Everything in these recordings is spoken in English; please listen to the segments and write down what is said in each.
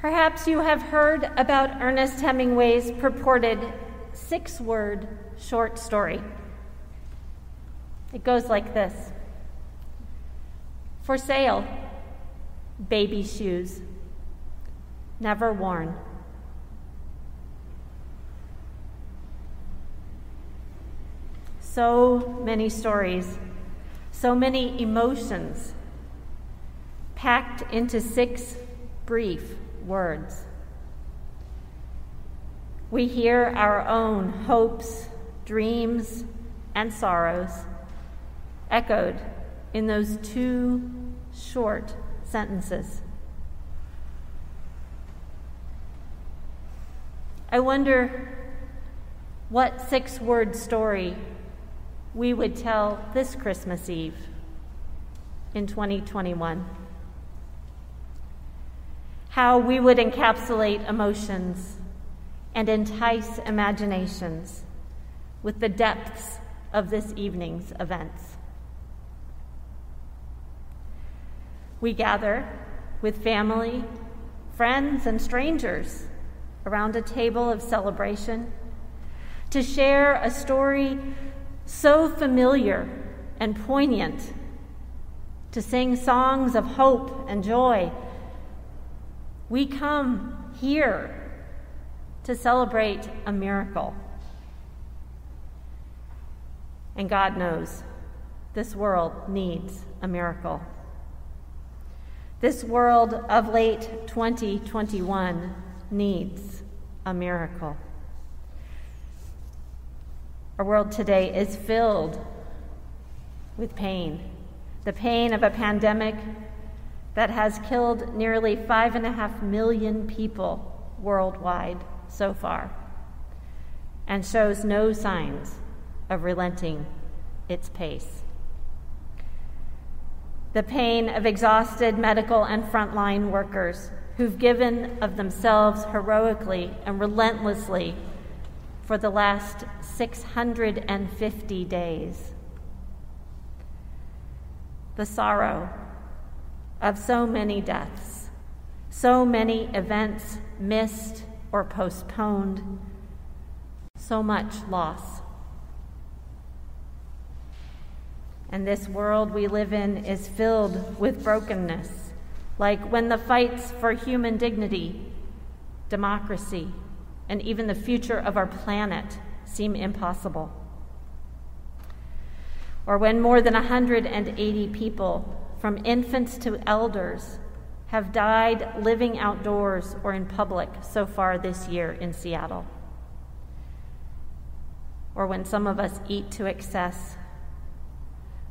Perhaps you have heard about Ernest Hemingway's purported six word short story. It goes like this For sale, baby shoes, never worn. So many stories, so many emotions packed into six brief words. We hear our own hopes, dreams, and sorrows echoed in those two short sentences. I wonder what six word story we would tell this Christmas Eve in 2021. How we would encapsulate emotions and entice imaginations with the depths of this evening's events. We gather with family, friends, and strangers around a table of celebration to share a story so familiar and poignant, to sing songs of hope and joy. We come here to celebrate a miracle. And God knows this world needs a miracle. This world of late 2021 needs a miracle. Our world today is filled with pain the pain of a pandemic that has killed nearly five and a half million people worldwide so far and shows no signs of relenting its pace. The pain of exhausted medical and frontline workers who've given of themselves heroically and relentlessly for the last 650 days. The sorrow of so many deaths, so many events missed or postponed, so much loss. And this world we live in is filled with brokenness, like when the fights for human dignity, democracy, and even the future of our planet seem impossible. Or when more than 180 people, from infants to elders, have died living outdoors or in public so far this year in Seattle. Or when some of us eat to excess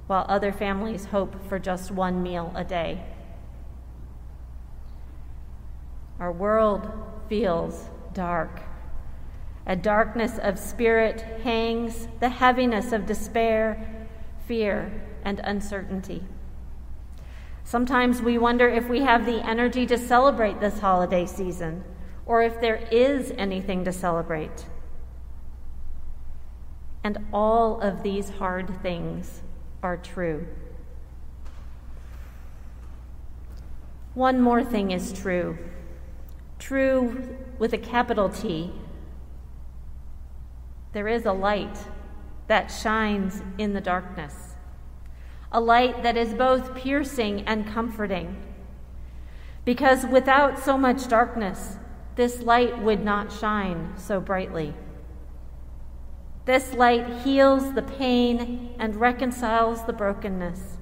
while other families hope for just one meal a day. Our world feels dark. A darkness of spirit hangs the heaviness of despair, fear, and uncertainty. Sometimes we wonder if we have the energy to celebrate this holiday season or if there is anything to celebrate. And all of these hard things are true. One more thing is true. True with a capital T. There is a light that shines in the darkness a light that is both piercing and comforting. Because without so much darkness, this light would not shine so brightly. This light heals the pain and reconciles the brokenness.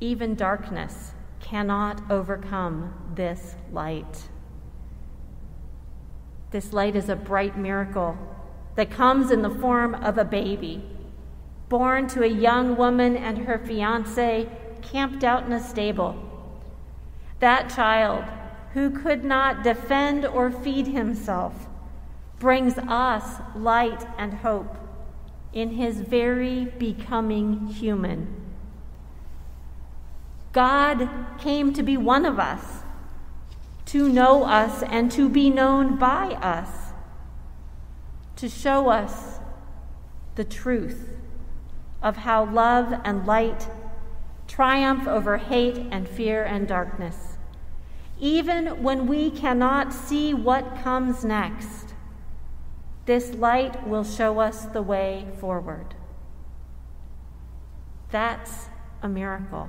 Even darkness cannot overcome this light. This light is a bright miracle that comes in the form of a baby born to a young woman and her fiance camped out in a stable. That child, who could not defend or feed himself, brings us light and hope in his very becoming human. God came to be one of us, to know us and to be known by us, to show us the truth of how love and light triumph over hate and fear and darkness, even when we cannot see what comes next. This light will show us the way forward. That's a miracle.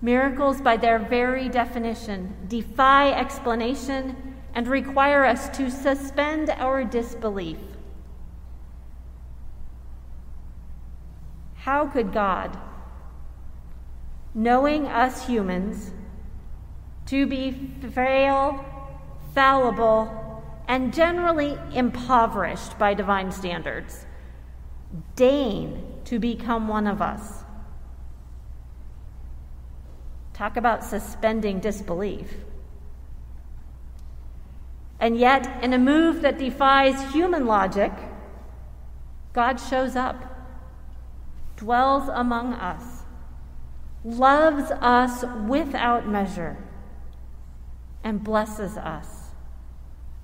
Miracles, by their very definition, defy explanation and require us to suspend our disbelief. How could God, knowing us humans to be frail, fallible, and generally impoverished by divine standards, deign to become one of us? Talk about suspending disbelief. And yet, in a move that defies human logic, God shows up, dwells among us, loves us without measure, and blesses us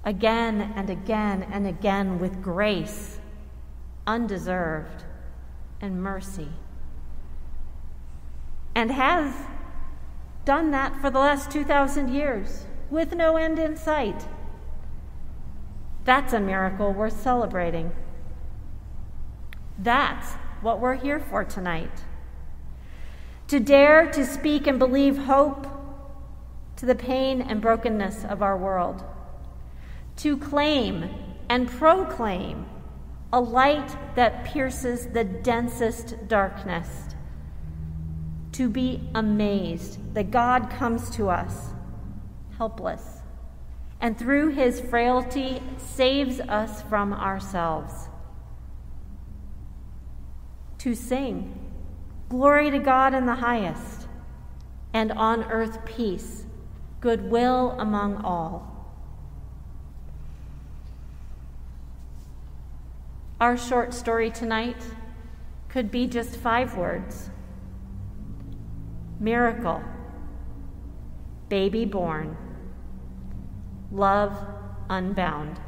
again and again and again with grace, undeserved, and mercy. And has done that for the last 2,000 years with no end in sight. That's a miracle worth celebrating. That's what we're here for tonight. To dare to speak and believe hope to the pain and brokenness of our world. To claim and proclaim a light that pierces the densest darkness to be amazed that God comes to us helpless and through his frailty saves us from ourselves. To sing, Glory to God in the highest, and on earth peace, goodwill among all. Our short story tonight could be just five words miracle, baby born, love unbound.